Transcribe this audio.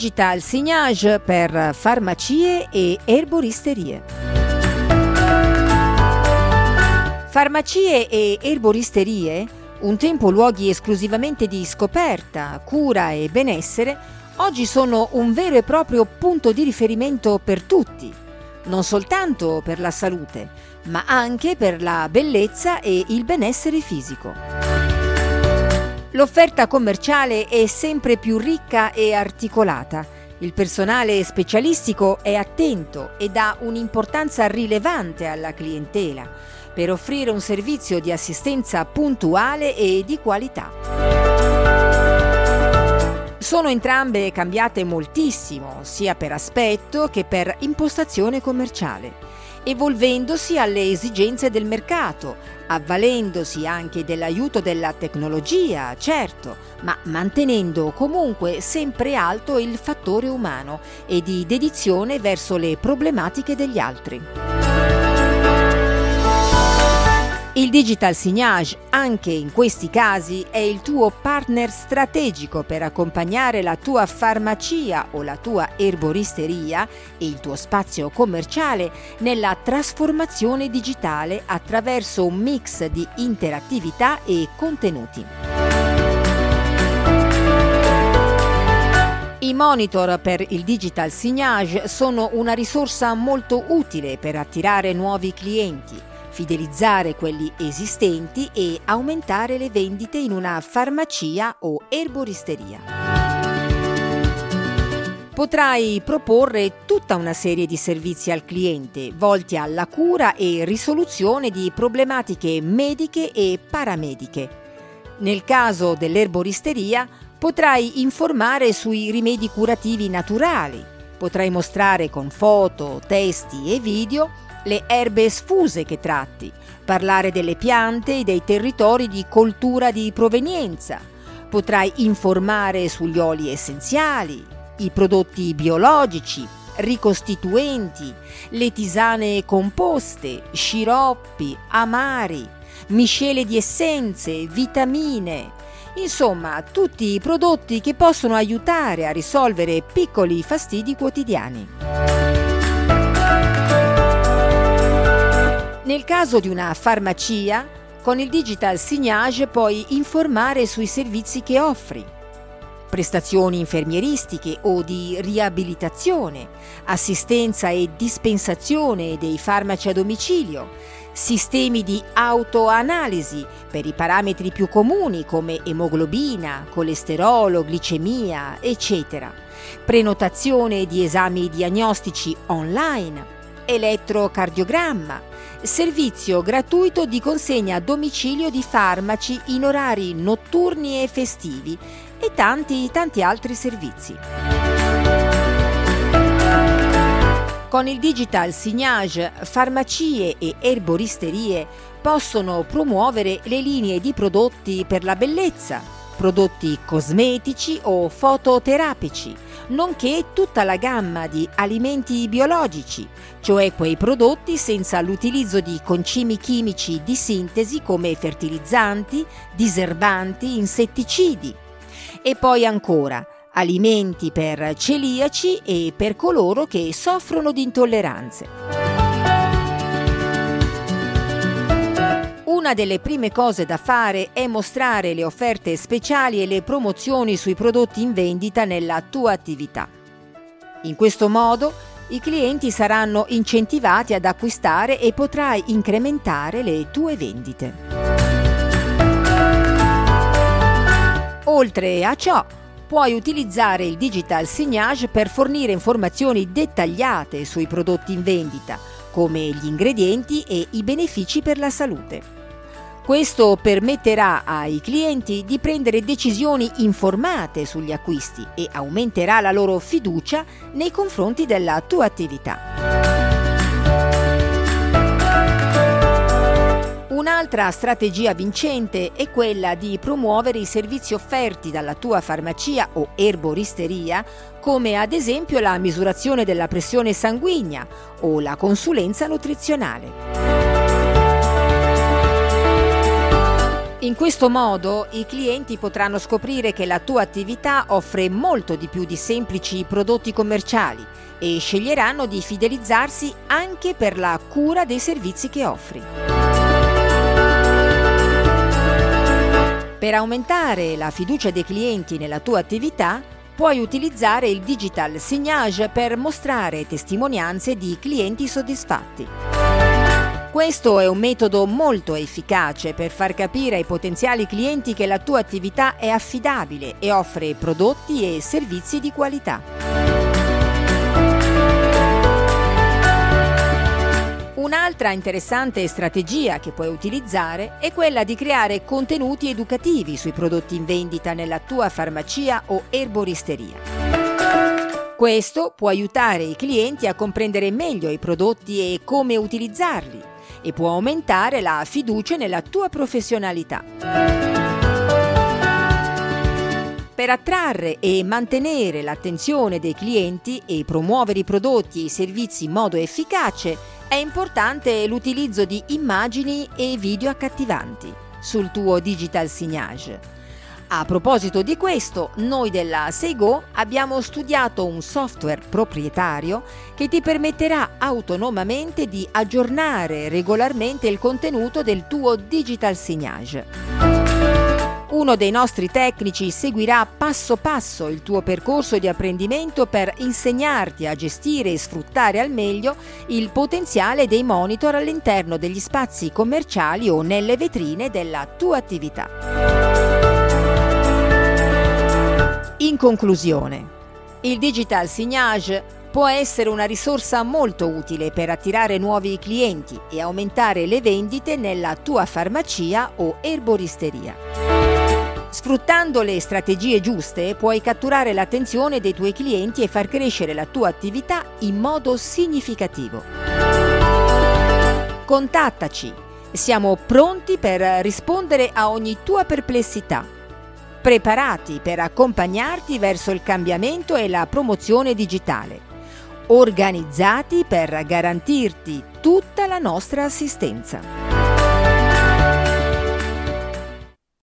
digital signage per farmacie e erboristerie. Farmacie e erboristerie, un tempo luoghi esclusivamente di scoperta, cura e benessere, oggi sono un vero e proprio punto di riferimento per tutti, non soltanto per la salute, ma anche per la bellezza e il benessere fisico. L'offerta commerciale è sempre più ricca e articolata. Il personale specialistico è attento e dà un'importanza rilevante alla clientela per offrire un servizio di assistenza puntuale e di qualità. Sono entrambe cambiate moltissimo, sia per aspetto che per impostazione commerciale evolvendosi alle esigenze del mercato, avvalendosi anche dell'aiuto della tecnologia, certo, ma mantenendo comunque sempre alto il fattore umano e di dedizione verso le problematiche degli altri. Il Digital Signage, anche in questi casi, è il tuo partner strategico per accompagnare la tua farmacia o la tua erboristeria e il tuo spazio commerciale nella trasformazione digitale attraverso un mix di interattività e contenuti. I monitor per il digital signage sono una risorsa molto utile per attirare nuovi clienti fidelizzare quelli esistenti e aumentare le vendite in una farmacia o erboristeria. Potrai proporre tutta una serie di servizi al cliente volti alla cura e risoluzione di problematiche mediche e paramediche. Nel caso dell'erboristeria potrai informare sui rimedi curativi naturali, potrai mostrare con foto, testi e video le erbe sfuse che tratti, parlare delle piante e dei territori di coltura di provenienza. Potrai informare sugli oli essenziali, i prodotti biologici, ricostituenti, le tisane composte, sciroppi, amari, miscele di essenze, vitamine, insomma tutti i prodotti che possono aiutare a risolvere piccoli fastidi quotidiani. Nel caso di una farmacia, con il digital signage puoi informare sui servizi che offri. Prestazioni infermieristiche o di riabilitazione, assistenza e dispensazione dei farmaci a domicilio, sistemi di autoanalisi per i parametri più comuni come emoglobina, colesterolo, glicemia, eccetera, prenotazione di esami diagnostici online, elettrocardiogramma, servizio gratuito di consegna a domicilio di farmaci in orari notturni e festivi e tanti tanti altri servizi. Con il digital signage, farmacie e erboristerie possono promuovere le linee di prodotti per la bellezza, prodotti cosmetici o fototerapici, nonché tutta la gamma di alimenti biologici, cioè quei prodotti senza l'utilizzo di concimi chimici di sintesi come fertilizzanti, diserbanti, insetticidi. E poi ancora alimenti per celiaci e per coloro che soffrono di intolleranze. Una delle prime cose da fare è mostrare le offerte speciali e le promozioni sui prodotti in vendita nella tua attività. In questo modo i clienti saranno incentivati ad acquistare e potrai incrementare le tue vendite. Oltre a ciò, puoi utilizzare il digital signage per fornire informazioni dettagliate sui prodotti in vendita, come gli ingredienti e i benefici per la salute. Questo permetterà ai clienti di prendere decisioni informate sugli acquisti e aumenterà la loro fiducia nei confronti della tua attività. Un'altra strategia vincente è quella di promuovere i servizi offerti dalla tua farmacia o erboristeria, come ad esempio la misurazione della pressione sanguigna o la consulenza nutrizionale. In questo modo i clienti potranno scoprire che la tua attività offre molto di più di semplici prodotti commerciali e sceglieranno di fidelizzarsi anche per la cura dei servizi che offri. Per aumentare la fiducia dei clienti nella tua attività, puoi utilizzare il digital signage per mostrare testimonianze di clienti soddisfatti. Questo è un metodo molto efficace per far capire ai potenziali clienti che la tua attività è affidabile e offre prodotti e servizi di qualità. Un'altra interessante strategia che puoi utilizzare è quella di creare contenuti educativi sui prodotti in vendita nella tua farmacia o erboristeria. Questo può aiutare i clienti a comprendere meglio i prodotti e come utilizzarli e può aumentare la fiducia nella tua professionalità. Per attrarre e mantenere l'attenzione dei clienti e promuovere i prodotti e i servizi in modo efficace, è importante l'utilizzo di immagini e video accattivanti sul tuo digital signage. A proposito di questo, noi della Seigo abbiamo studiato un software proprietario che ti permetterà autonomamente di aggiornare regolarmente il contenuto del tuo digital signage. Uno dei nostri tecnici seguirà passo passo il tuo percorso di apprendimento per insegnarti a gestire e sfruttare al meglio il potenziale dei monitor all'interno degli spazi commerciali o nelle vetrine della tua attività. In conclusione, il digital signage può essere una risorsa molto utile per attirare nuovi clienti e aumentare le vendite nella tua farmacia o erboristeria. Sfruttando le strategie giuste puoi catturare l'attenzione dei tuoi clienti e far crescere la tua attività in modo significativo. Contattaci, siamo pronti per rispondere a ogni tua perplessità preparati per accompagnarti verso il cambiamento e la promozione digitale, organizzati per garantirti tutta la nostra assistenza.